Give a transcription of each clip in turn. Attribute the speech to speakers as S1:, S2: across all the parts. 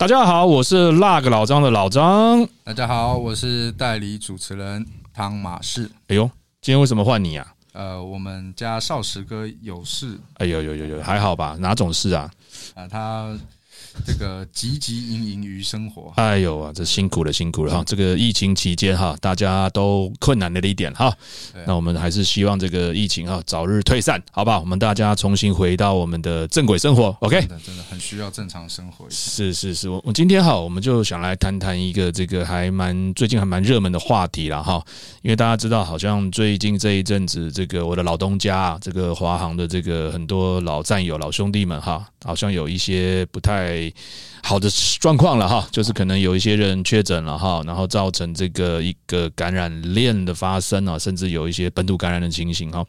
S1: 大家好，我是那个老张的老张。
S2: 大家好，我是代理主持人汤马士。
S1: 哎呦，今天为什么换你啊？
S2: 呃，我们家少时哥有事。
S1: 哎呦呦呦呦，还好吧？哪种事啊？
S2: 啊，他。这个汲汲营营于生活，
S1: 哎呦啊，这辛苦了，辛苦了哈！这个疫情期间哈，大家都困难了一点哈。那我们还是希望这个疫情哈早日退散，好不好？我们大家重新回到我们的正轨生活。OK，
S2: 真的很需要正常生活。
S1: 是是是，我我今天哈，我们就想来谈谈一个这个还蛮最近还蛮热门的话题了哈。因为大家知道，好像最近这一阵子，这个我的老东家啊，这个华航的这个很多老战友、老兄弟们哈，好像有一些不太。好的状况了哈，就是可能有一些人确诊了哈，然后造成这个一个感染链的发生啊，甚至有一些本土感染的情形哈。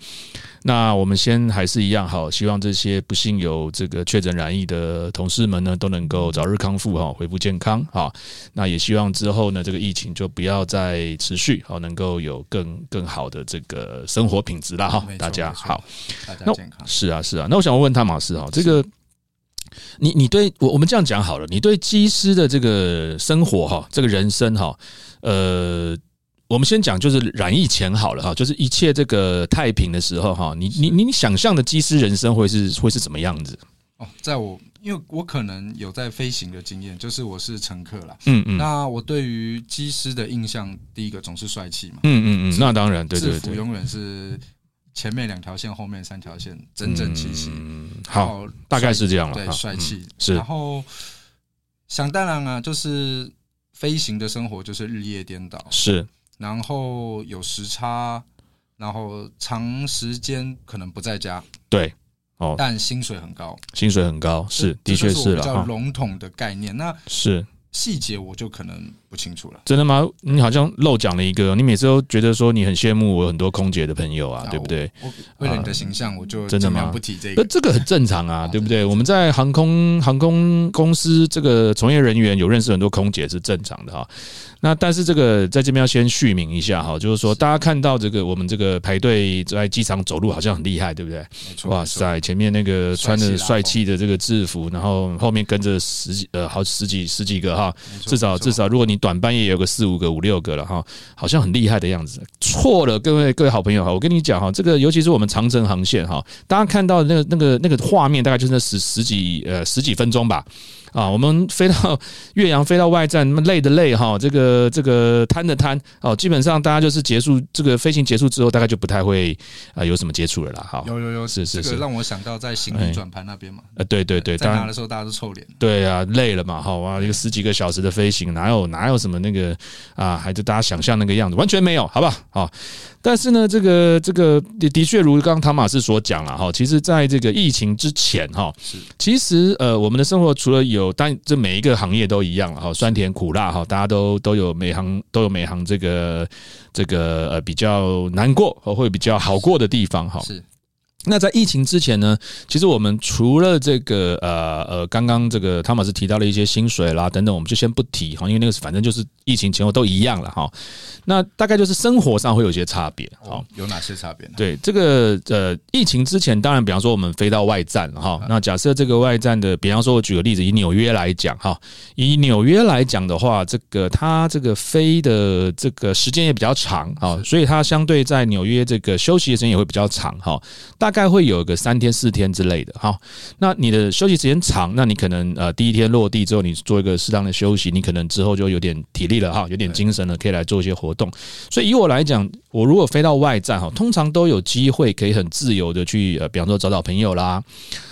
S1: 那我们先还是一样好，希望这些不幸有这个确诊染疫的同事们呢，都能够早日康复哈，恢复健康哈。那也希望之后呢，这个疫情就不要再持续好，能够有更更好的这个生活品质了哈。大家好，
S2: 大家健康
S1: 是啊是啊。那我想问汤马斯哈，这个。你你对我我们这样讲好了，你对机师的这个生活哈，这个人生哈，呃，我们先讲就是染疫前好了哈，就是一切这个太平的时候哈，你你你想象的机师人生会是会是怎么样子？
S2: 哦，在我因为我可能有在飞行的经验，就是我是乘客啦，嗯嗯，那我对于机师的印象，第一个总是帅气嘛，
S1: 嗯嗯嗯，那当然，对对对，
S2: 永远是。前面两条线，后面三条线，整整齐齐。
S1: 好，大概是这样了。
S2: 对，帅气
S1: 是。
S2: 然后想当然啊，就是飞行的生活就是日夜颠倒。
S1: 是。
S2: 然后有时差，然后长时间可能不在家。
S1: 对。哦。
S2: 但薪水很高。
S1: 薪水很高，是，的确是
S2: 比较笼统的概念。那
S1: 是。
S2: 细节我就可能不清楚了。
S1: 真的吗？你好像漏讲了一个，你每次都觉得说你很羡慕我很多空姐的朋友啊，对不对？
S2: 为了你的形象，我就
S1: 真的吗？
S2: 不提这个，
S1: 这个很正常啊，对不对？我们在航空航空公司这个从业人员有认识很多空姐是正常的哈。那但是这个在这边要先续名一下哈，就是说大家看到这个我们这个排队在机场走路好像很厉害，对不对？
S2: 没错哇
S1: 塞，前面那个穿着帅气的这个制服，然后后面跟着十几呃好十几十几个哈，至少至少如果你短班也有个四五个五六个了哈，好像很厉害的样子。错了，各位各位好朋友哈，我跟你讲哈，这个尤其是我们长城航线哈，大家看到那个那个那个画面，大概就是那十十几呃十几分钟吧。啊，我们飞到岳阳，飞到外站，那么累的累哈，这个这个瘫的瘫哦，基本上大家就是结束这个飞行结束之后，大概就不太会啊有什么接触了啦。哈，
S2: 有有有，
S1: 是是是，
S2: 让我想到在行李转盘那边嘛。
S1: 呃，对对对，
S2: 在拿的时候大家都臭脸。
S1: 对啊，累了嘛，哈哇，一个十几个小时的飞行，哪有哪有什么那个啊，还是大家想象那个样子，完全没有，好吧？好。但是呢，这个这个的的确如刚刚唐马斯所讲了哈，其实在这个疫情之前哈，
S2: 是
S1: 其实呃，我们的生活除了有，但这每一个行业都一样了哈，酸甜苦辣哈，大家都都有每行都有每行这个这个呃比较难过和会比较好过的地方哈。
S2: 是。
S1: 那在疫情之前呢，其实我们除了这个呃呃，刚刚这个汤马斯提到了一些薪水啦等等，我们就先不提哈，因为那个反正就是疫情前后都一样了哈。那大概就是生活上会有些差别，好，
S2: 有哪些差别呢？
S1: 对，这个呃，疫情之前，当然，比方说我们飞到外站哈，那假设这个外站的，比方说我举个例子，以纽约来讲哈，以纽约来讲的话，这个它这个飞的这个时间也比较长啊，所以它相对在纽约这个休息的时间也会比较长哈，大概会有个三天四天之类的哈。那你的休息时间长，那你可能呃第一天落地之后，你做一个适当的休息，你可能之后就有点体力了哈，有点精神了，可以来做一些活。活动，所以以我来讲，我如果飞到外站哈，通常都有机会可以很自由的去呃，比方说找找朋友啦，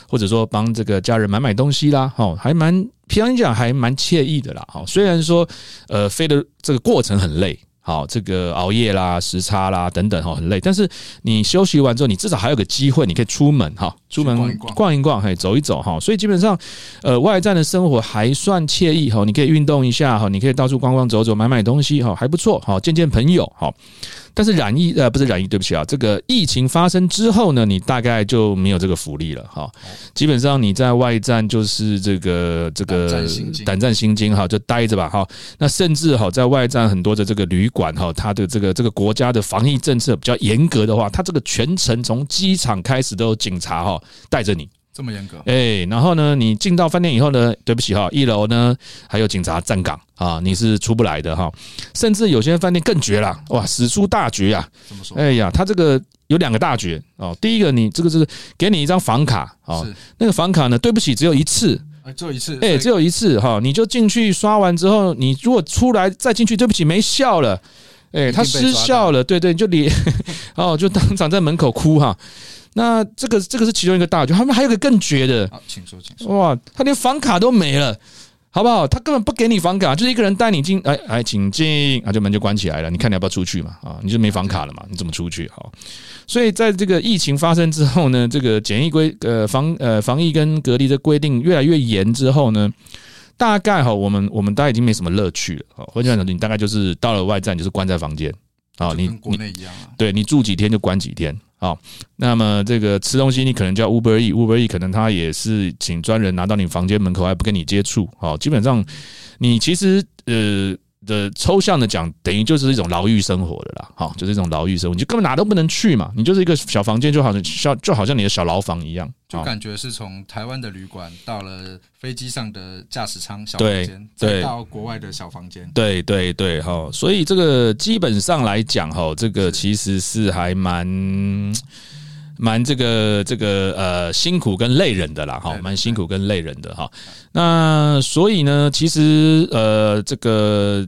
S1: 或者说帮这个家人买买东西啦，哈，还蛮平常讲还蛮惬意的啦，哈。虽然说呃飞的这个过程很累。好，这个熬夜啦、时差啦等等哈，很累。但是你休息完之后，你至少还有个机会，你可以出门哈，出门逛一逛，嘿，走一走哈。所以基本上，呃，外站的生活还算惬意哈。你可以运动一下哈，你可以到处逛逛走走，买买东西哈，还不错哈，见见朋友哈。但是染疫呃不是染疫，对不起啊，这个疫情发生之后呢，你大概就没有这个福利了哈。基本上你在外站就是这个这个胆战心惊哈，就待着吧哈。那甚至哈，在外站很多的这个旅馆哈，它的这个这个国家的防疫政策比较严格的话，它这个全程从机场开始都有警察哈带着你。
S2: 这么严格？
S1: 哎，然后呢，你进到饭店以后呢，对不起哈，一楼呢还有警察站岗啊，你是出不来的哈。甚至有些饭店更绝了，哇，使出大绝啊！
S2: 怎么说？
S1: 哎呀，他这个有两个大绝哦。第一个，你这个是给你一张房卡哦，那个房卡呢，对不起，只有一次。
S2: 只有一次，
S1: 哎，只有一次哈，你就进去刷完之后，你如果出来再进去，对不起，没效了，哎，他失效了，对对，就你 哦，就当场在门口哭哈。那这个这个是其中一个大绝，他们还有个更绝的，
S2: 请说，请说，
S1: 哇，他连房卡都没了。好不好？他根本不给你房卡，就是一个人带你进，哎哎，请进，啊，就门就关起来了。你看你要不要出去嘛？啊，你就没房卡了嘛？你怎么出去？好，所以在这个疫情发生之后呢，这个检疫规呃防呃防疫跟隔离的规定越来越严之后呢，大概哈，我们我们大概已经没什么乐趣了。好，或者讲你大概就是到了外站就是关在房间，
S2: 啊，你国内一样啊，
S1: 对你住几天就关几天。好，那么这个吃东西你可能叫 Uber E，Uber E 可能他也是请专人拿到你房间门口，还不跟你接触。好，基本上你其实呃。的抽象的讲，等于就是一种牢狱生活的啦，好，就是一种牢狱生活，你就根本哪都不能去嘛，你就是一个小房间，就好像像就好像你的小牢房一样，
S2: 就感觉是从台湾的旅馆到了飞机上的驾驶舱小房间，再到国外的小房间，
S1: 对对对，哈，所以这个基本上来讲，哈，这个其实是还蛮蛮这个这个呃辛苦跟累人的啦，哈，蛮辛苦跟累人的哈，那所以呢，其实呃这个。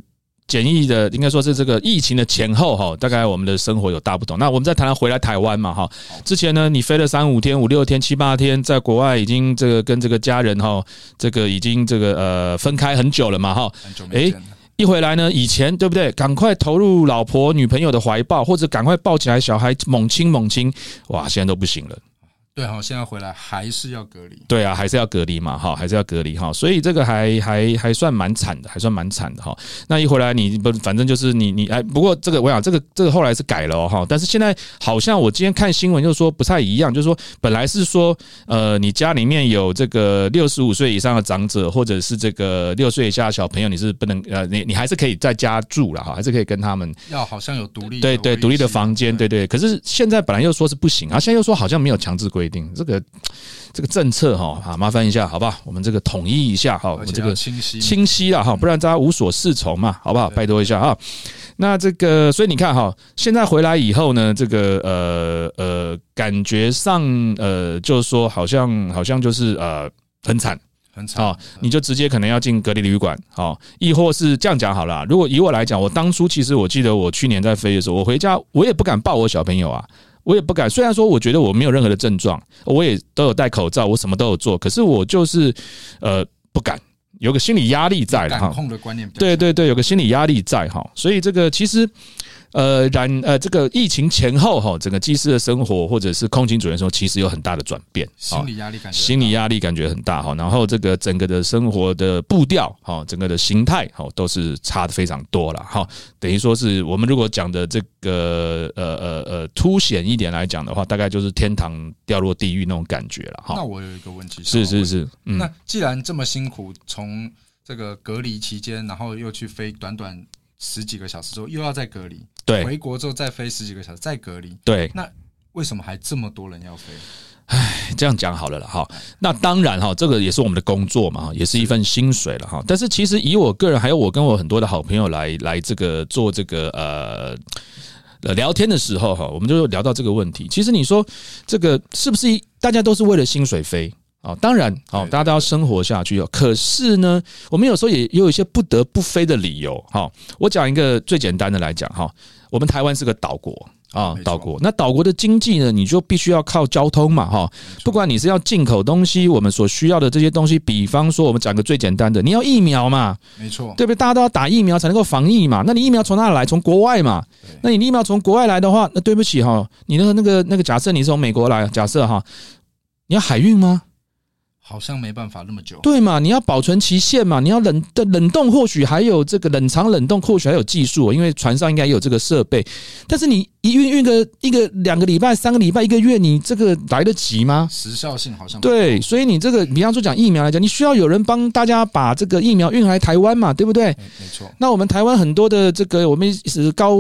S1: 检疫的应该说是这个疫情的前后哈，大概我们的生活有大不同。那我们再谈谈回来台湾嘛哈，之前呢你飞了三五天、五六天、七八天，在国外已经这个跟这个家人哈，这个已经这个呃分开很久了嘛哈。
S2: 哎，
S1: 一回来呢，以前对不对？赶快投入老婆女朋友的怀抱，或者赶快抱起来小孩猛亲猛亲，哇，现在都不行了。
S2: 对哈，现在回来还是要隔离。
S1: 对啊，还是要隔离嘛，哈，还是要隔离哈，所以这个还还还算蛮惨的，还算蛮惨的哈。那一回来你不，反正就是你你哎，不过这个我想这个这个后来是改了哈，但是现在好像我今天看新闻就说不太一样，就是说本来是说呃，你家里面有这个六十五岁以上的长者，或者是这个六岁以下的小朋友，你是不能呃，你你还是可以在家住了哈，还是可以跟他们
S2: 要好像有独立
S1: 对对独立的房间，对对。可是现在本来又说是不行啊，现在又说好像没有强制规。规定这个这个政策哈啊，麻烦一下好不好？我们这个统一一下哈，我们这个
S2: 清晰
S1: 清晰了哈，不然大家无所适从嘛，好不好？拜托一下哈。那这个，所以你看哈，现在回来以后呢，这个呃呃，感觉上呃，就是说好像好像就是呃很惨
S2: 很惨啊，
S1: 你就直接可能要进隔离旅馆，好，亦或是这样讲好了。如果以我来讲，我当初其实我记得我去年在飞的时候，我回家我也不敢抱我小朋友啊。我也不敢，虽然说我觉得我没有任何的症状，我也都有戴口罩，我什么都有做，可是我就是呃不敢，有个心理压力在
S2: 哈。控的观念，
S1: 对对对，有个心理压力在哈，所以这个其实。呃，然呃，这个疫情前后哈，整个机师的生活或者是空勤主任说，其实有很大的转变，
S2: 心理压力感，
S1: 心理压力感觉很大哈。然后这个整个的生活的步调哈，整个的形态哈，都是差的非常多了哈。等于说是我们如果讲的这个呃呃呃凸显一点来讲的话，大概就是天堂掉落地狱那种感觉了哈。
S2: 那我有一个问题，
S1: 是是是，
S2: 那既然这么辛苦，从这个隔离期间，然后又去飞短短。十几个小时之后又要再隔离，
S1: 对，
S2: 回国之后再飞十几个小时再隔离，
S1: 对。
S2: 那为什么还这么多人要飞？
S1: 唉，这样讲好了了哈。那当然哈，这个也是我们的工作嘛，也是一份薪水了哈。但是其实以我个人，还有我跟我很多的好朋友来来这个做这个呃呃聊天的时候哈，我们就聊到这个问题。其实你说这个是不是大家都是为了薪水飞？啊，当然，好，大家都要生活下去哦。可是呢，我们有时候也也有一些不得不飞的理由。哈，我讲一个最简单的来讲，哈，我们台湾是个岛国啊，岛国。那岛国的经济呢，你就必须要靠交通嘛，哈。不管你是要进口东西，我们所需要的这些东西，比方说，我们讲个最简单的，你要疫苗嘛，
S2: 没错，
S1: 对不对？大家都要打疫苗才能够防疫嘛。那你疫苗从哪来？从国外嘛。那你疫苗从国外来的话，那对不起哈，你那个那个那个假设你是从美国来，假设哈，你要海运吗？
S2: 好像没办法那么久，
S1: 对嘛？你要保存期限嘛？你要冷的冷冻，或许还有这个冷藏冷冻，或许还有技术，因为船上应该有这个设备。但是你一运运个一个两个礼拜、三个礼拜、一个月，你这个来得及吗？
S2: 时效性好像
S1: 对，所以你这个，比方说讲疫苗来讲，你需要有人帮大家把这个疫苗运来台湾嘛，对不对？
S2: 没错。
S1: 那我们台湾很多的这个，我们是高。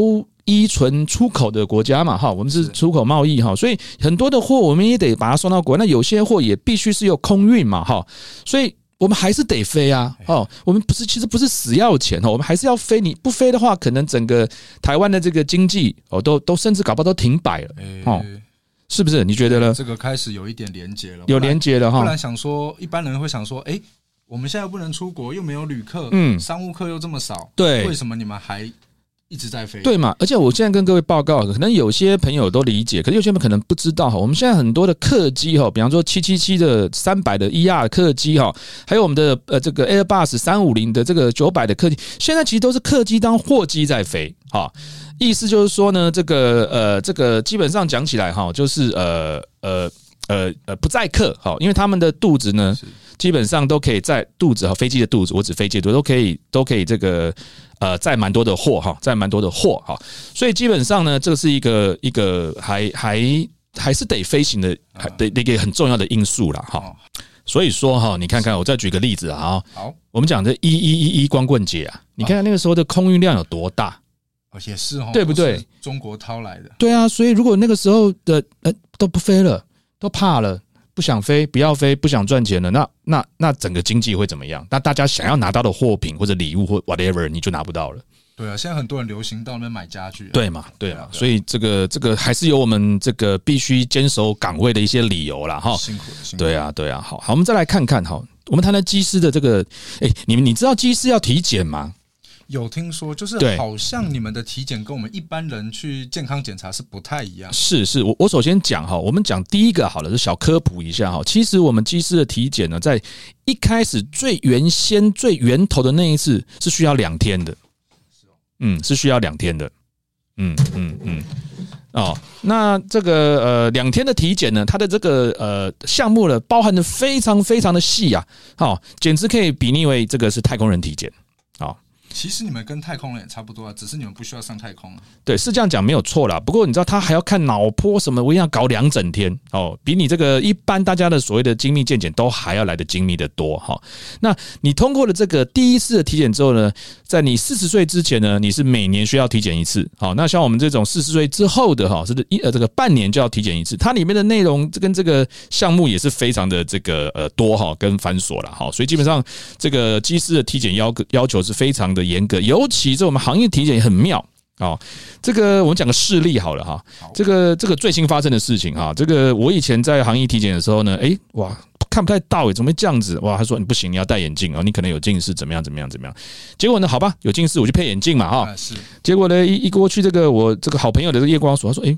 S1: 依存出口的国家嘛，哈，我们是出口贸易哈，所以很多的货我们也得把它送到国外，那有些货也必须是有空运嘛，哈，所以我们还是得飞啊，哦，我们不是其实不是死要钱哦，我们还是要飞，你不飞的话，可能整个台湾的这个经济哦，都都甚至搞不好都停摆了，哦。是不是？你觉得呢？
S2: 这个开始有一点连接了，
S1: 有连接了哈。
S2: 不然想说，一般人会想说，哎，我们现在不能出国，又没有旅客，嗯，商务客又这么少，
S1: 对，
S2: 为什么你们还一直在飞？
S1: 对嘛？而且我现在跟各位报告，可能有些朋友都理解，可是有些人可能不知道哈。我们现在很多的客机哈，比方说七七七的三百的 ER 客机哈，还有我们的呃这个 Airbus 三五零的这个九百的客机，现在其实都是客机当货机在飞哈。意思就是说呢，这个呃，这个基本上讲起来哈，就是呃呃呃呃不载客哈，因为他们的肚子呢，基本上都可以在肚子和，飞机的肚子，我指飞机的肚都可以都可以这个呃载蛮多的货哈，载蛮多的货哈，所以基本上呢，这是一个一个还还还是得飞行的，还得一个很重要的因素了哈。所以说哈，你看看我再举个例子啊，好，我们讲这一一一一光棍节啊，你看看那个时候的空运量有多大。
S2: 而且是哦，
S1: 对不对？
S2: 中国掏来的，
S1: 对啊，所以如果那个时候的呃都不飞了，都怕了，不想飞，不要飞，不想赚钱了，那那那整个经济会怎么样？那大家想要拿到的货品或者礼物或 whatever，你就拿不到了。
S2: 对啊，现在很多人流行到那边买家具，
S1: 对嘛？对啊，所以这个这个还是有我们这个必须坚守岗位的一些理由啦哈。
S2: 辛苦辛苦。
S1: 对啊，对啊，好好，我们再来看看哈，我们谈谈机师的这个，哎，你们你知道机师要体检吗？
S2: 有听说，就是好像你们的体检跟我们一般人去健康检查是不太一样。
S1: 是是，我我首先讲哈，我们讲第一个好了，是小科普一下哈。其实我们机师的体检呢，在一开始最原先最源头的那一次是需要两天的，嗯，是需要两天的，嗯嗯嗯，哦，那这个呃两天的体检呢，它的这个呃项目呢，包含的非常非常的细啊，好，简直可以比拟为这个是太空人体检。
S2: 其实你们跟太空人也差不多啊，只是你们不需要上太空。
S1: 对，是这样讲没有错啦。不过你知道他还要看脑波什么，我要搞两整天哦，比你这个一般大家的所谓的精密健检都还要来的精密的多哈。那你通过了这个第一次的体检之后呢，在你四十岁之前呢，你是每年需要体检一次。好，那像我们这种四十岁之后的哈，是一呃这个半年就要体检一次。它里面的内容跟这个项目也是非常的这个呃多哈，跟繁琐了哈。所以基本上这个机师的体检要要求是非常的。严格，尤其这我们行业体检也很妙啊。这个我们讲个事例好了哈。这个这个最新发生的事情哈，这个我以前在行业体检的时候呢，哎哇，看不太到诶，怎么会这样子？哇，他说你不行，你要戴眼镜哦，你可能有近视，怎么样怎么样怎么样？结果呢，好吧，有近视我就配眼镜嘛哈。是。结果呢，一一过去这个我这个好朋友的这个夜光所，他说哎，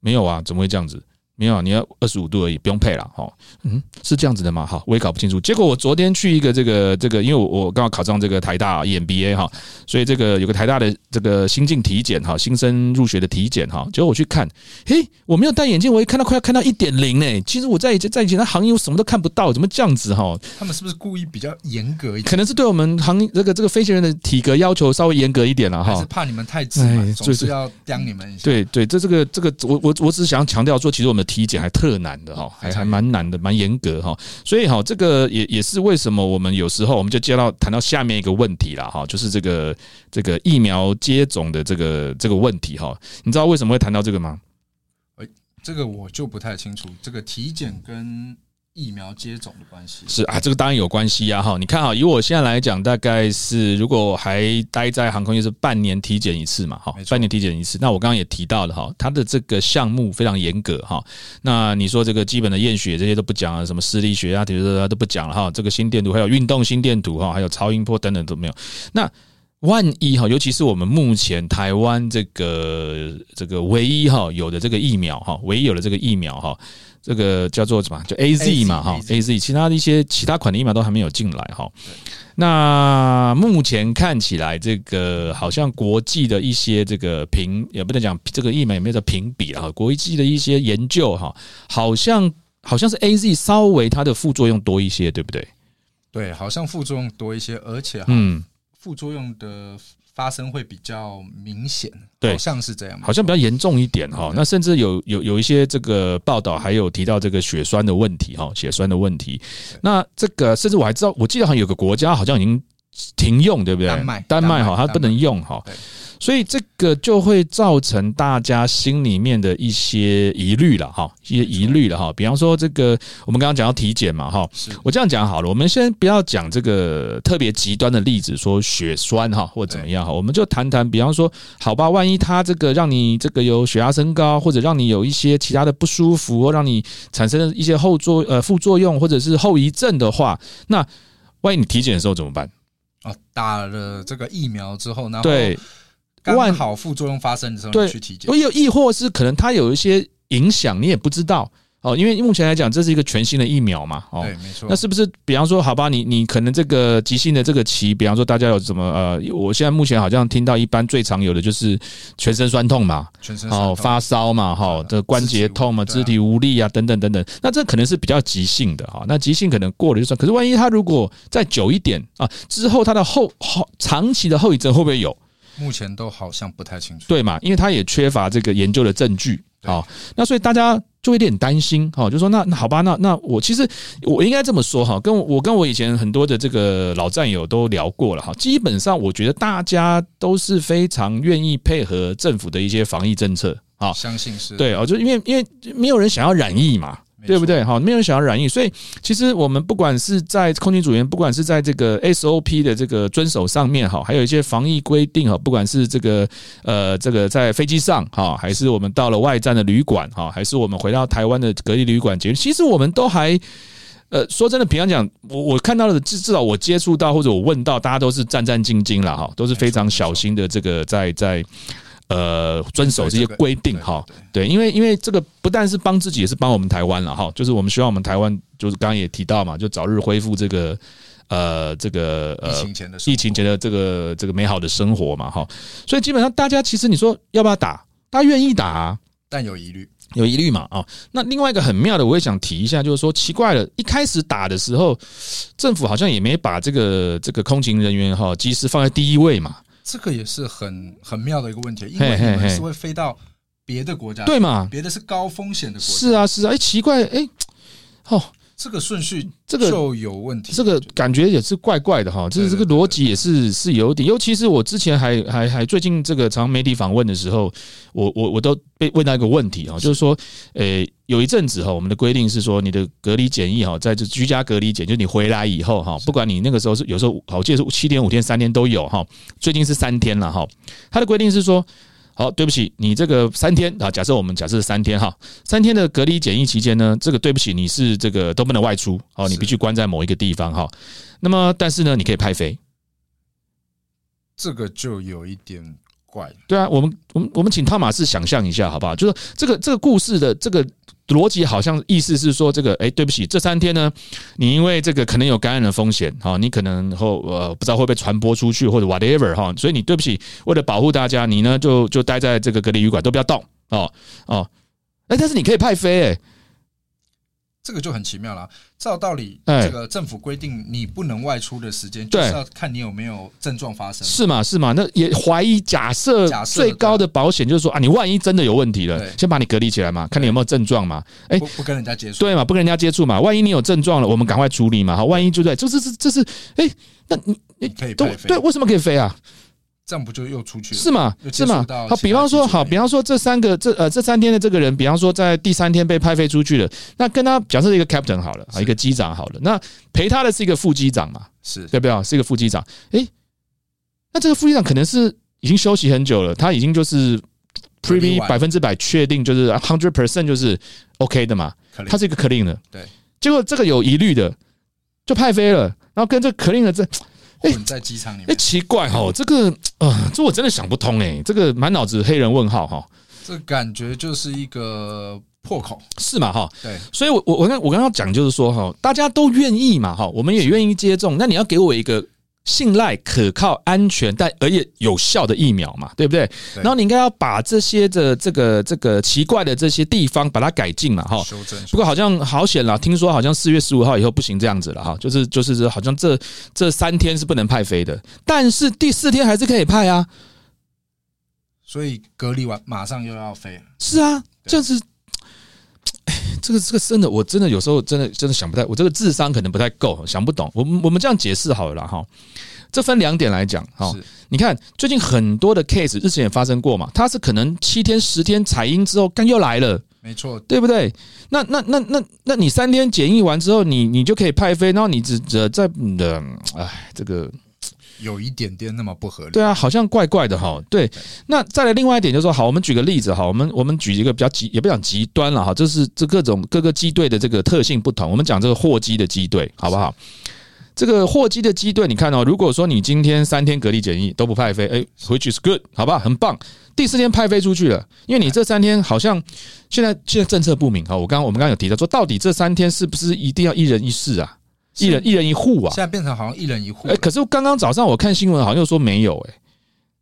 S1: 没有啊，怎么会这样子？没有，你要二十五度而已，不用配了，哈，嗯，是这样子的吗？哈，我也搞不清楚。结果我昨天去一个这个这个，因为我我刚好考上这个台大 EMBA 哈，所以这个有个台大的这个新进体检哈，新生入学的体检哈，结果我去看，嘿，我没有戴眼镜，我一看到快要看到一点零呢。其实我在以前在以前的行业我什么都看不到，怎么这样子哈？
S2: 他们是不是故意比较严格一点？
S1: 可能是对我们行这个这个飞行员的体格要求稍微严格一点了哈，
S2: 是怕你们太自满，总是要刁你们一下。
S1: 对对，这这个这个，我我我只是想强调说，其实我们的体检还特。难的哈，还还蛮难的，蛮严格哈，所以哈，这个也也是为什么我们有时候我们就接到谈到下面一个问题了哈，就是这个这个疫苗接种的这个这个问题哈，你知道为什么会谈到这个吗？
S2: 哎，这个我就不太清楚，这个体检跟。疫苗接种的关系
S1: 是啊，这个当然有关系呀哈。你看哈，以我现在来讲，大概是如果还待在航空业是半年体检一次嘛哈，半年体检一次。那我刚刚也提到了哈，它的这个项目非常严格哈。那你说这个基本的验血这些都不讲了，什么视力学啊、体质都不讲了哈。这个心电图还有运动心电图哈，还有超音波等等都没有。那万一哈，尤其是我们目前台湾这个这个唯一哈有的这个疫苗哈，唯一有的这个疫苗哈。这个叫做什么？就 A Z 嘛，哈，A Z，其他的一些其他款的疫苗都还没有进来，哈。那目前看起来，这个好像国际的一些这个评，也不能讲这个疫苗有没有评比啊？国际的一些研究，哈，好像好像是 A Z 稍微它的副作用多一些，对不对？
S2: 对，好像副作用多一些，而且嗯，副作用的。发生会比较明显，对，好像是这样，
S1: 好像比较严重一点哈。那甚至有有有一些这个报道，还有提到这个血栓的问题哈，血栓的问题。那这个甚至我还知道，我记得好像有个国家好像已经停用，对不对？
S2: 丹麦，
S1: 丹麦哈，它不能用哈。所以这个就会造成大家心里面的一些疑虑了哈，一些疑虑了哈。比方说这个，我们刚刚讲到体检嘛哈，我这样讲好了，我们先不要讲这个特别极端的例子，说血栓哈或怎么样哈，我们就谈谈，比方说，好吧，万一他这个让你这个有血压升高，或者让你有一些其他的不舒服，或让你产生一些后作呃副作用或者是后遗症的话，那万一你体检的时候怎么办？
S2: 啊，打了这个疫苗之后，然后
S1: 对，
S2: 刚好副作用发生的时候去体检，
S1: 有亦或是可能它有一些影响，你也不知道。哦，因为目前来讲这是一个全新的疫苗嘛，哦，
S2: 对，没错。
S1: 那是不是比方说，好吧，你你可能这个急性的这个期，比方说大家有什么呃，我现在目前好像听到一般最常有的就是全身酸痛嘛，
S2: 全身哦
S1: 发烧嘛，哈这关节痛嘛，肢体无力啊等等等等，那这可能是比较急性的哈，那急性可能过了就算，可是万一他如果再久一点啊，之后他的后后长期的后遗症会不会有？
S2: 目前都好像不太清楚，
S1: 对嘛？因为他也缺乏这个研究的证据啊。那所以大家就有点担心哈，就说那那好吧，那那我其实我应该这么说哈，跟我跟我以前很多的这个老战友都聊过了哈。基本上我觉得大家都是非常愿意配合政府的一些防疫政策啊，
S2: 相信是
S1: 对哦，就因为因为没有人想要染疫嘛。对不对？哈，没有人想要染疫，所以其实我们不管是在空勤组员，不管是在这个 SOP 的这个遵守上面，哈，还有一些防疫规定，哈，不管是这个呃，这个在飞机上，哈，还是我们到了外站的旅馆，哈，还是我们回到台湾的隔离旅馆，其实其实我们都还，呃，说真的，平常讲，我我看到的至至少我接触到或者我问到，大家都是战战兢兢了，哈，都是非常小心的，这个在在。呃，遵守这些规定哈，对，因为因为这个不但是帮自己，也是帮我们台湾了哈。就是我们希望我们台湾，就是刚刚也提到嘛，就早日恢复这个呃这个
S2: 呃疫情前的
S1: 疫情前的这个这个美好的生活嘛哈。所以基本上大家其实你说要不要打，大家愿意打，
S2: 但有疑虑，
S1: 有疑虑嘛啊。那另外一个很妙的，我也想提一下，就是说奇怪了，一开始打的时候，政府好像也没把这个这个空勤人员哈，机师放在第一位嘛。
S2: 这个也是很很妙的一个问题，因为你们是会飞到别的国家，
S1: 对嘛？
S2: 别的是高风险的国家，
S1: 是啊，是啊。哎，奇怪，哎，哦，
S2: 这个顺序
S1: 这个
S2: 就有问题，
S1: 这个感觉也是怪怪的哈。就是这个逻辑也是是有点，尤其是我之前还还还最近这个常媒体访问的时候，我我我都被问到一个问题哈，就是说，诶。有一阵子哈，我们的规定是说，你的隔离检疫哈，在这居家隔离检，就你回来以后哈，不管你那个时候是有时候，我记得是七天、五天、三天都有哈。最近是三天了哈。他的规定是说，好，对不起，你这个三天啊，假设我们假设三天哈，三天的隔离检疫期间呢，这个对不起，你是这个都不能外出哦，你必须关在某一个地方哈。那么，但是呢，你可以派飞，
S2: 这个就有一点怪。
S1: 对啊，我们我们我们请汤马士想象一下好不好？就是这个这个故事的这个。逻辑好像意思是说，这个哎，对不起，这三天呢，你因为这个可能有感染的风险，哈，你可能后呃不知道会不会传播出去或者 whatever 哈，所以你对不起，为了保护大家，你呢就就待在这个隔离旅馆，都不要动哦哦，哎，但是你可以派飞哎。
S2: 这个就很奇妙了。照道理，这个政府规定你不能外出的时间，就是要看你有没有症状发生。
S1: 是嘛？是嘛？那也怀疑假设最高的保险就是说啊，你万一真的有问题了，先把你隔离起来嘛，看你有没有症状嘛。
S2: 哎，不跟人家接触，
S1: 对嘛？不跟人家接触嘛。万一你有症状了，我们赶快处理嘛。好，万一就在，这是这这是哎，那你
S2: 你可以飞，
S1: 对，为什么可以飞啊？
S2: 这样不就又出去了？
S1: 是吗？是吗？好，比方说，好，比方说这三个这呃这三天的这个人，比方说在第三天被派飞出去了，那跟他假设一个 captain 好了，啊，一个机长好了，那陪他的是一个副机长嘛？
S2: 是
S1: 对不对？是一个副机长。诶，那这个副机长可能是已经休息很久了，他已经就是 pretty 百分之百确定就是 hundred percent 就是 OK 的嘛？他是一个 clean 的，
S2: 对。
S1: 结果这个有疑虑的就派飞了，然后跟这 clean 的这。
S2: 混在机场里面，哎，
S1: 奇怪哈，这个呃，这我真的想不通哎，这个满脑子黑人问号哈，
S2: 这感觉就是一个破口，
S1: 是嘛哈？
S2: 对，
S1: 所以我我我刚我刚刚讲就是说哈，大家都愿意嘛哈，我们也愿意接种，那你要给我一个。信赖、可靠、安全，但而且有效的疫苗嘛，对不对？然后你应该要把这些的这个这个奇怪的这些地方把它改进嘛，哈。
S2: 修正。
S1: 不过好像好险了，听说好像四月十五号以后不行这样子了哈，就是就是好像这这三天是不能派飞的，但是第四天还是可以派啊。
S2: 所以隔离完马上又要飞。
S1: 是啊，就是。这个这个真的，我真的有时候真的真的想不太，我这个智商可能不太够，想不懂。我们我们这样解释好了哈。这分两点来讲，哈，你看最近很多的 case 之前也发生过嘛，它是可能七天十天采阴之后，刚又来了，
S2: 没错，
S1: 对不对？那那那那那你三天检疫完之后，你你就可以派飞，然后你只只在的，哎，这个。
S2: 有一点点那么不合理，
S1: 对啊，好像怪怪的哈。对，那再来另外一点就是说，好，我们举个例子哈，我们我们举一个比较极，也不讲极端了哈，就是这各种各个机队的这个特性不同。我们讲这个货机的机队好不好？这个货机的机队，你看哦，如果说你今天三天隔离检疫都不派飞，哎，which is good，好吧，很棒。第四天派飞出去了，因为你这三天好像现在现在政策不明哈。我刚我们刚刚有提到说，到底这三天是不是一定要一人一室啊？一人一人一户啊！
S2: 现在变成好像一人一户。
S1: 哎，可是刚刚早上我看新闻，好像又说没有哎，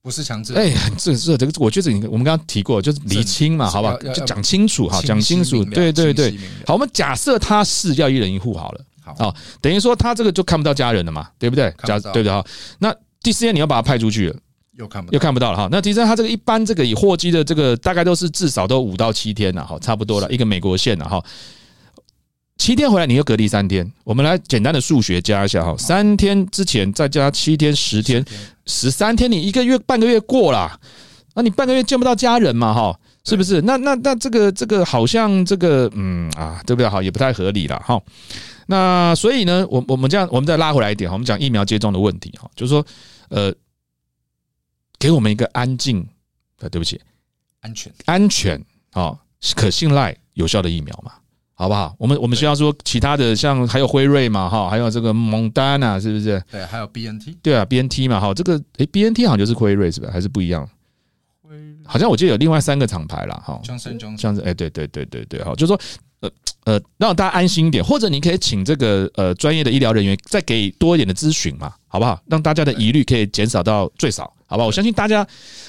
S2: 不是强制。
S1: 哎，这这这个，我觉得我们刚刚提过，就是厘清嘛，好不好？就讲清楚哈，讲清楚。对对对，好，我们假设他是要一人一户好了，好，等于说他这个就看不到家人了嘛，对不对？
S2: 假
S1: 对的哈。那第四天你要把他派出去了，
S2: 又看不
S1: 又看不到了哈。那其实他这个一般这个以货机的这个大概都是至少都五到七天了哈，差不多了一个美国线了哈。七天回来，你又隔离三天。我们来简单的数学加一下哈，三天之前再加七天，十天，十三天，你一个月半个月过了，那你半个月见不到家人嘛哈？是不是？那那那这个这个好像这个嗯啊，对不对？好，也不太合理了哈。那所以呢，我我们这样，我们再拉回来一点哈，我们讲疫苗接种的问题哈，就是说呃，给我们一个安静啊，对不起，
S2: 安全
S1: 安全啊，可信赖有效的疫苗嘛。好不好？我们我们需要说其他的，像还有辉瑞嘛，哈，还有这个蒙丹娜，是不是？
S2: 对，还有 B N T。
S1: 对啊，B N T 嘛，哈，这个诶 b N T 好像就是辉瑞是吧？还是不一样？辉好像我记得有另外三个厂牌啦，哈。
S2: 江森江
S1: 这样子，哎，对对对对对，哈，就是说，呃呃，让大家安心一点，或者你可以请这个呃专业的医疗人员再给多一点的咨询嘛，好不好？让大家的疑虑可以减少到最少。好吧，我相信大家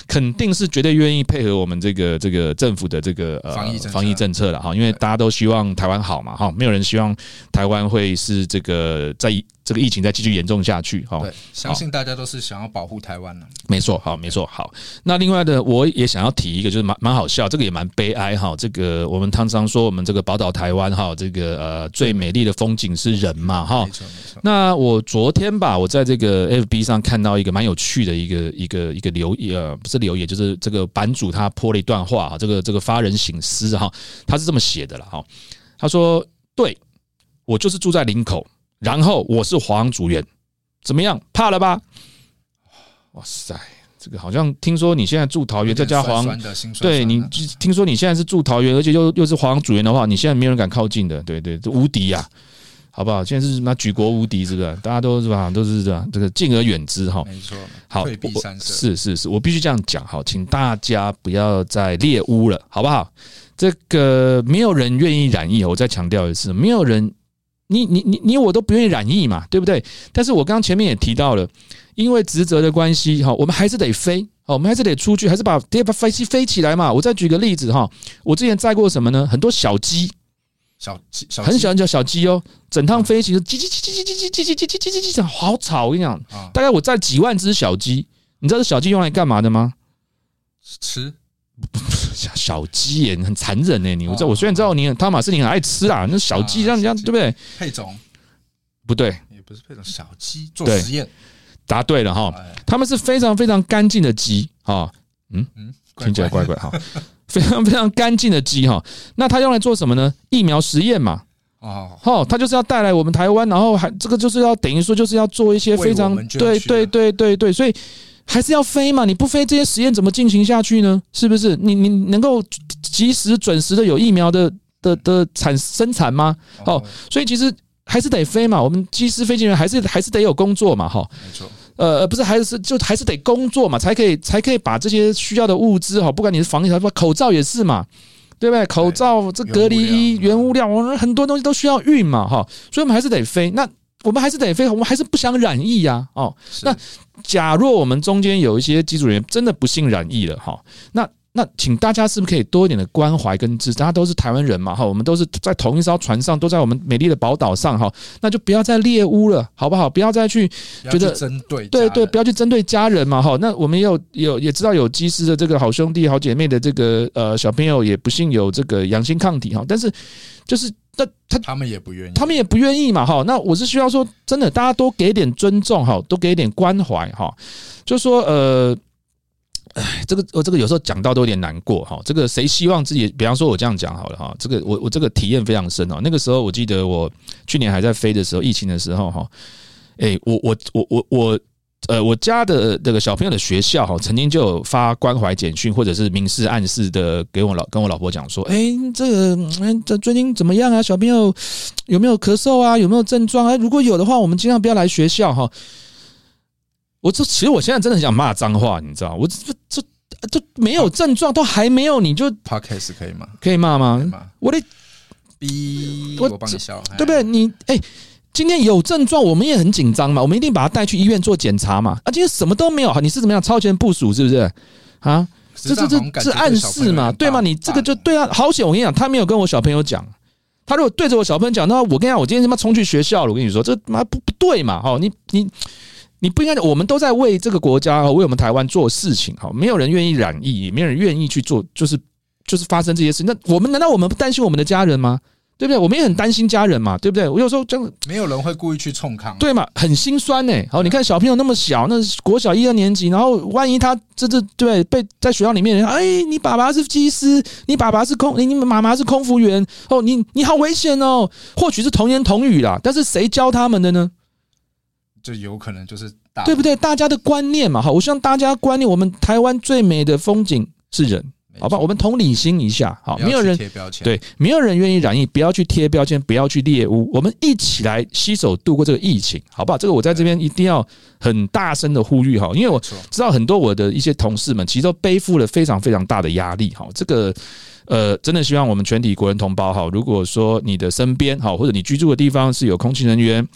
S1: 肯定是绝对愿意配合我们这个这个政府的这个呃
S2: 防疫
S1: 防疫政策了哈，因为大家都希望台湾好嘛哈，没有人希望台湾会是这个在。这个疫情再继续严重下去，哈，
S2: 相信大家都是想要保护台湾的，
S1: 没错，好，没错，好。那另外的，我也想要提一个，就是蛮蛮好笑，这个也蛮悲哀哈。这个我们常常说，我们这个宝岛台湾哈，这个呃最美丽的风景是人嘛，哈，
S2: 没错没错。
S1: 那我昨天吧，我在这个 FB 上看到一个蛮有趣的一个一个一个留呃不是留言，就是这个版主他泼了一段话哈，这个这个发人省思哈，他是这么写的了哈，他说：“对我就是住在林口。”然后我是华航组员，怎么样？怕了吧？哇塞，这个好像听说你现在住桃园，再加黄，对你听说你现在是住桃园，而且又又是华航组员的话，你现在没有人敢靠近的，对对，无敌呀，好不好？现在是什么举国无敌，是不是？大家都是吧，都是这样，这个敬而远之哈。
S2: 没错，
S1: 好，退避三舍是是是，我必须这样讲哈，请大家不要再猎污了，好不好？这个没有人愿意染疫，我再强调一次，没有人。你你你你我都不愿意染疫嘛，对不对？但是我刚刚前面也提到了，因为职责的关系哈，我们还是得飞，哦，我们还是得出去，还是把得把飞机飞起来嘛。我再举个例子哈，我之前载过什么呢？很多小鸡，
S2: 小鸡，
S1: 很喜欢叫小鸡哦，整趟飞行叽叽叽叽叽叽叽叽叽叽叽叽叽，好吵！我跟你讲，大概我载几万只小鸡，你知道这小鸡用来干嘛的吗？
S2: 吃。
S1: 小小鸡耶很残忍呢，你我知道，我虽然知道你汤马斯你很爱吃啊，那小鸡让人家对不对？
S2: 配种。
S1: 不对，
S2: 也不是配种小鸡做实验，
S1: 答对了哈，他们是非常非常干净的鸡啊，嗯？嗯，听起来怪怪哈，非常非常干净的鸡哈，那它用来做什么呢？疫苗实验嘛，哦，好，它就是要带来我们台湾，然后还这个就是要等于说就是要做一些非常对对对对对，所以。还是要飞嘛？你不飞，这些实验怎么进行下去呢？是不是？你你能够及时准时的有疫苗的的的产生产吗？哦，所以其实还是得飞嘛。我们机师、飞行员还是还是得有工作嘛。哈，
S2: 没错。
S1: 呃，不是，还是就还是得工作嘛，才可以才可以把这些需要的物资哈，不管你是防疫，不口罩也是嘛，对不对？口罩、这隔离衣、原物料，我们很多东西都需要运嘛。哈，所以我们还是得飞。那我们还是得飞，我们还是不想染疫呀。哦，那假若我们中间有一些机组人员真的不幸染疫了，哈，那那请大家是不是可以多一点的关怀跟支持？大家都是台湾人嘛，哈，我们都是在同一艘船上，都在我们美丽的宝岛上，哈，那就不要再猎污了，好不好？不要再去觉得
S2: 针对
S1: 对对，不要去针对家人嘛，哈。那我们也有有也知道有机师的这个好兄弟好姐妹的这个呃小朋友，也不幸有这个阳性抗体哈，但是就是那他
S2: 他们也不愿意，
S1: 他们也不愿意嘛，哈。那我是需要说，真的，大家多给点尊重哈，多给点关怀哈，就说呃。哎，这个我这个有时候讲到都有点难过哈。这个谁希望自己，比方说我这样讲好了哈。这个我我这个体验非常深哦。那个时候我记得我去年还在飞的时候，疫情的时候哈。哎，我我我我我呃，我家的这个小朋友的学校哈，曾经就有发关怀简讯或者是明示暗示的给我老跟我老婆讲说，哎，这个这最近怎么样啊？小朋友有没有咳嗽啊？有没有症状啊？如果有的话，我们尽量不要来学校哈。我这其实我现在真的很想骂脏话，你知道？我这这这没有症状，都还没有，你就
S2: podcast 可以吗？
S1: 可以骂吗？我得
S2: 逼我帮你笑，
S1: 对不对？你哎，今天有症状，我们也很紧张嘛，我们一定把他带去医院做检查嘛。啊，今天什么都没有，你是怎么样超前部署？是不是？啊，这这这是暗示嘛？对吗？你这个就对啊，好险！我跟你讲，他没有跟我小朋友讲，他如果对着我小朋友讲，那我跟你讲，我今天他妈冲去学校了。我跟你说，这妈不不对嘛？哈，你你。你不应该，我们都在为这个国家为我们台湾做事情哈，没有人愿意染疫，也没有人愿意去做，就是就是发生这些事。那我们难道我们不担心我们的家人吗？对不对？我们也很担心家人嘛，对不对？我有时候真的
S2: 没有人会故意去冲抗，
S1: 对嘛？很心酸呢。好，你看小朋友那么小，那国小一二年级，然后万一他这这对被在学校里面，哎，你爸爸是机师，你爸爸是空，你妈妈是空服员，哦，你你好危险哦。或许是童言童语啦，但是谁教他们的呢？
S2: 就有可能就是
S1: 对不对？大家的观念嘛，哈，我希望大家观念，我们台湾最美的风景是人，好吧？我们同理心一下，好，没有人
S2: 贴标签，
S1: 对，没有人愿意染疫，不要去贴标签，不要去猎污，我们一起来携手度过这个疫情，好不好？这个我在这边一定要很大声的呼吁，哈，因为我知道很多我的一些同事们其实都背负了非常非常大的压力，哈，这个呃，真的希望我们全体国人同胞，哈，如果说你的身边，哈，或者你居住的地方是有空气人员。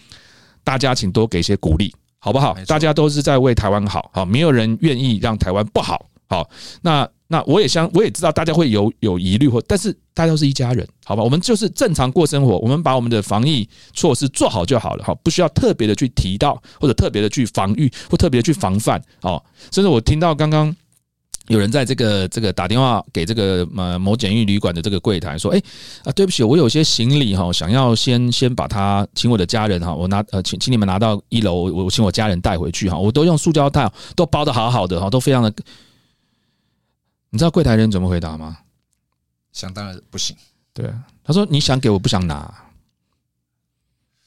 S1: 大家请多给些鼓励，好不好？大家都是在为台湾好，好，没有人愿意让台湾不好，好。那那我也相，我也知道大家会有有疑虑或，但是大家都是一家人，好吧？我们就是正常过生活，我们把我们的防疫措施做好就好了，好，不需要特别的去提到或者特别的去防御或特别的去防范，哦。甚至我听到刚刚。有人在这个这个打电话给这个呃某简易旅馆的这个柜台说：“哎啊，对不起，我有些行李哈，想要先先把它请我的家人哈，我拿呃请请你们拿到一楼，我请我家人带回去哈，我都用塑胶袋都包的好好的哈，都非常的。你知道柜台人怎么回答吗？
S2: 想当然不行。
S1: 对，他说你想给我不想拿。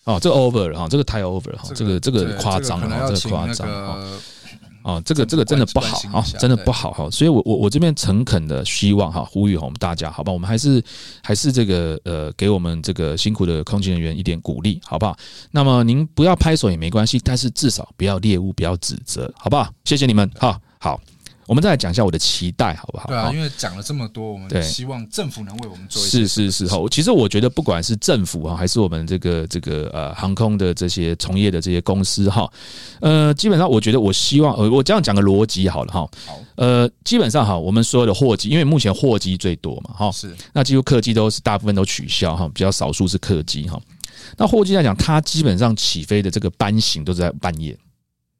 S1: 哦，这个 over 了哈，这个太 over 了哈，这个这个夸张了，这个夸张哈。”哦，这个这个真的不好啊，真的不好哈，所以我我我这边诚恳的希望哈，呼吁我们大家，好吧，我们还是还是这个呃，给我们这个辛苦的空勤人员一点鼓励，好不好？那么您不要拍手也没关系，但是至少不要猎物，不要指责，好不好？谢谢你们，好好。我们再来讲一下我的期待，好不好？
S2: 对啊，因为讲了这么多，我们希望政府能为我们做。
S1: 是是是，哈。其实我觉得，不管是政府哈，还是我们这个这个呃航空的这些从业的这些公司哈，呃，基本上我觉得，我希望呃，我这样讲个逻辑好了哈。
S2: 好。
S1: 呃，基本上哈，我们所有的货机，因为目前货机最多嘛，哈。
S2: 是。
S1: 那几乎客机都是大部分都取消哈，比较少数是客机哈。那货机来讲，它基本上起飞的这个班型都是在半夜。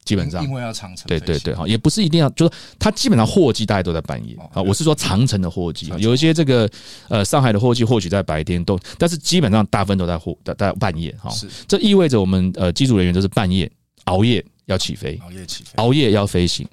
S1: 基本上，
S2: 因为要长城，
S1: 对对对，哈，也不是一定要，就是它基本上货机大家都在半夜啊。我是说长城的货机，有一些这个呃上海的货机或许在白天都，但是基本上大部分都在货在在半夜哈。
S2: 是，
S1: 这意味着我们呃机组人员都是半夜熬夜要起飞，
S2: 熬夜起飞，
S1: 熬夜要飞行。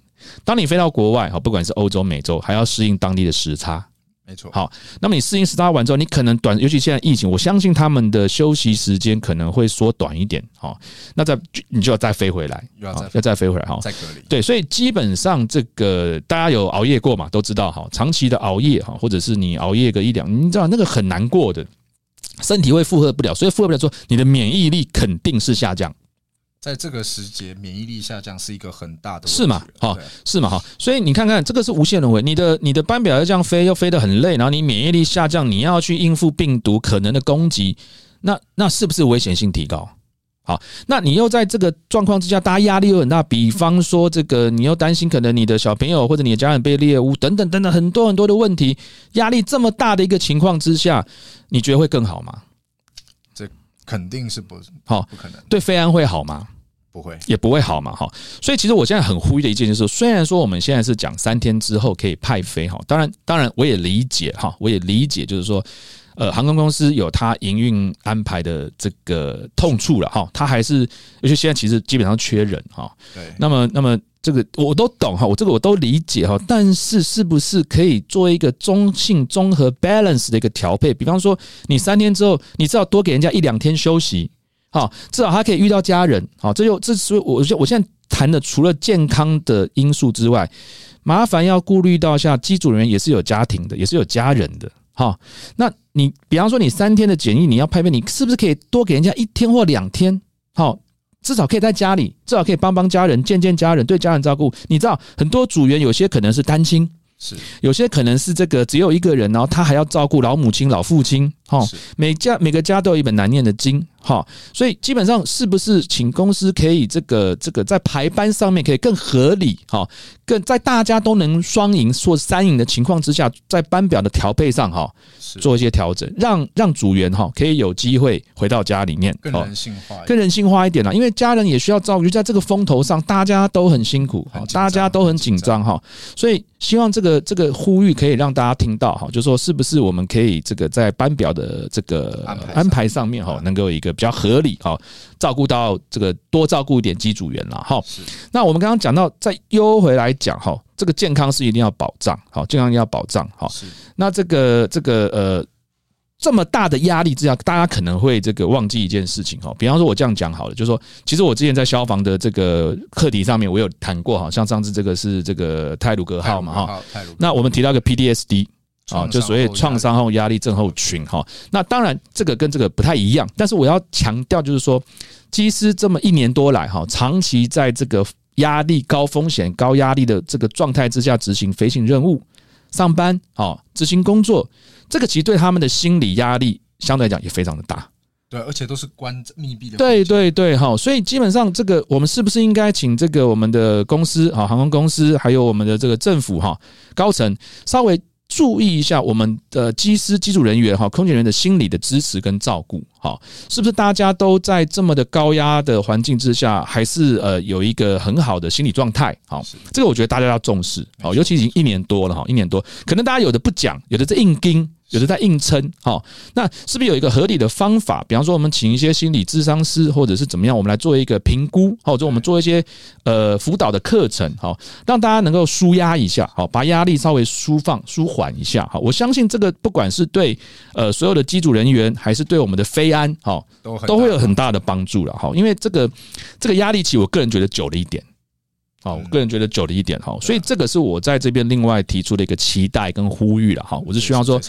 S1: 当你飞到国外哈，不管是欧洲、美洲，还要适应当地的时差。
S2: 没错，
S1: 好，那么你适应时差完之后，你可能短，尤其现在疫情，我相信他们的休息时间可能会缩短一点，好，那再你就要再飞回来，
S2: 要再
S1: 要再飞回来，哈，
S2: 再隔离，
S1: 对，所以基本上这个大家有熬夜过嘛，都知道哈，长期的熬夜哈，或者是你熬夜个一两，你知道那个很难过的，身体会负荷不了，所以负荷不了，说你的免疫力肯定是下降。
S2: 在这个时节，免疫力下降是一个很大的
S1: 是嘛？哈，是嘛？哈，所以你看看，这个是无限轮回。你的你的班表要这样飞，又飞得很累，然后你免疫力下降，你要去应付病毒可能的攻击，那那是不是危险性提高？好，那你又在这个状况之下，大家压力又很大。比方说，这个你又担心可能你的小朋友或者你的家人被猎物等等等等很多很多的问题，压力这么大的一个情况之下，你觉得会更好吗？
S2: 这肯定是不好，不可能。
S1: 对飞安会好吗？
S2: 不会，
S1: 也不会好嘛。哈，所以其实我现在很呼吁的一件事是，虽然说我们现在是讲三天之后可以派飞哈，当然当然我也理解哈，我也理解就是说。呃，航空公司有它营运安排的这个痛处了哈，它还是而且现在其实基本上缺人哈。
S2: 对。
S1: 那么，那么这个我都懂哈，我这个我都理解哈。但是，是不是可以做一个中性、综合、balance 的一个调配？比方说，你三天之后，你至少多给人家一两天休息，好，至少他可以遇到家人。好，这就这是我我现在谈的，除了健康的因素之外，麻烦要顾虑到下机组人员也是有家庭的，也是有家人的。好，那你比方说你三天的检疫你要派飞，你是不是可以多给人家一天或两天？好，至少可以在家里，至少可以帮帮家人，见见家人，对家人照顾。你知道很多组员有些可能是单亲，
S2: 是
S1: 有些可能是这个只有一个人，然后他还要照顾老母亲、老父亲。哈，每家每个家都有一本难念的经。哈，所以基本上是不是请公司可以这个这个在排班上面可以更合理？哈，更在大家都能双赢或三赢的情况之下，在班表的调配上哈，做一些调整，让让组员哈可以有机会回到家里面，
S2: 更人性化，
S1: 更人性化一点啦。因为家人也需要照顾，在这个风头上，大家都很辛苦，大家都很紧张哈。所以希望这个这个呼吁可以让大家听到哈，就说是不是我们可以这个在班表的这个安排上面哈，能够有一个。比较合理哈，照顾到这个多照顾一点机组员了哈。那我们刚刚讲到，再优回来讲哈，这个健康是一定要保障，好，健康要保障哈。那这个这个呃，这么大的压力之下，大家可能会这个忘记一件事情哈。比方说，我这样讲好了，就是说，其实我之前在消防的这个课题上面，我有谈过哈，像上次这个是这个泰鲁格号嘛哈。那我们提到个 PDSD。啊，就所谓创伤后压力症候群哈，那当然这个跟这个不太一样，但是我要强调就是说，机师这么一年多来哈，长期在这个压力高风险、高压力的这个状态之下执行飞行任务、上班啊、执行工作，这个其实对他们的心理压力相对来讲也非常的大。
S2: 对，而且都是关密闭的。
S1: 对对对，哈，所以基本上这个我们是不是应该请这个我们的公司啊，航空公司，还有我们的这个政府哈，高层稍微。注意一下我们的机师、机组人员哈，空姐人员的心理的支持跟照顾，哈，是不是大家都在这么的高压的环境之下，还是呃有一个很好的心理状态？好，这个我觉得大家要重视，好，尤其已经一年多了哈，一年多，可能大家有的不讲，有的在硬盯。有的在硬撑，好，那是不是有一个合理的方法？比方说，我们请一些心理智商师，或者是怎么样，我们来做一个评估，或者我们做一些呃辅导的课程，好，让大家能够舒压一下，好，把压力稍微舒放、舒缓一下，好，我相信这个不管是对呃所有的机组人员，还是对我们的飞安，好，都都会有很大的帮助了，好，因为这个这个压力期，我个人觉得久了一点。好，我个人觉得久了一点哈，所以这个是我在这边另外提出的一个期待跟呼吁了哈。我是希望说，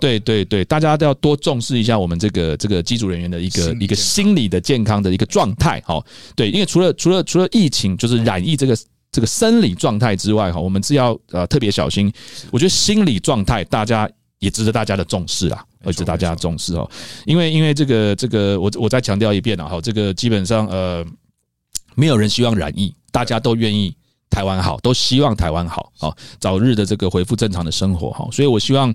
S1: 对对对，大家都要多重视一下我们这个这个机组人员的一个一个心理的健康的一个状态哈。对，因为除了除了除了疫情，就是染疫这个这个生理状态之外哈，我们是要呃特别小心。我觉得心理状态大家也值得大家的重视啊，值得大家重视哦。因为因为这个这个我我再强调一遍了哈，这个基本上呃没有人希望染疫。大家都愿意台湾好，都希望台湾好，好早日的这个恢复正常的生活哈，所以我希望。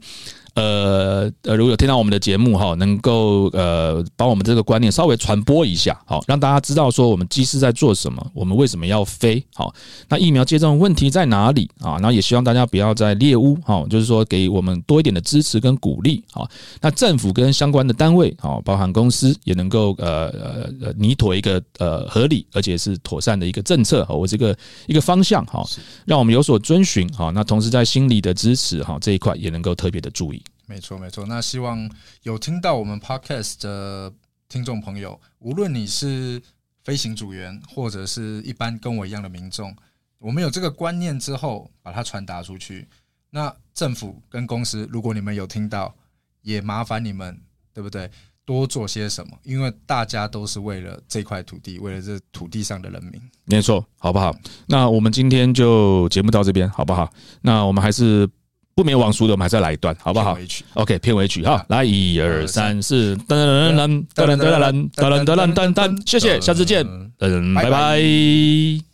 S1: 呃呃，如果有听到我们的节目哈，能够呃帮我们这个观念稍微传播一下，好让大家知道说我们机师在做什么，我们为什么要飞，好那疫苗接种问题在哪里啊？然后也希望大家不要再猎污，好就是说给我们多一点的支持跟鼓励，好那政府跟相关的单位，好包含公司也能够呃呃呃拟妥一个呃合理而且是妥善的一个政策，好我这个一个方向，好让我们有所遵循，好那同时在心理的支持，哈这一块也能够特别的注意。
S2: 没错，没错。那希望有听到我们 podcast 的听众朋友，无论你是飞行组员，或者是一般跟我一样的民众，我们有这个观念之后，把它传达出去。那政府跟公司，如果你们有听到，也麻烦你们，对不对？多做些什么？因为大家都是为了这块土地，为了这土地上的人民。
S1: 没错，好不好？那我们今天就节目到这边，好不好？那我们还是。不免网熟的，我们还是要来一段，好不好？OK，片尾曲哈，来一二三四，噔噔噔噔噔噔噔噔噔噔噔噔，谢谢，下次见，嗯，拜拜。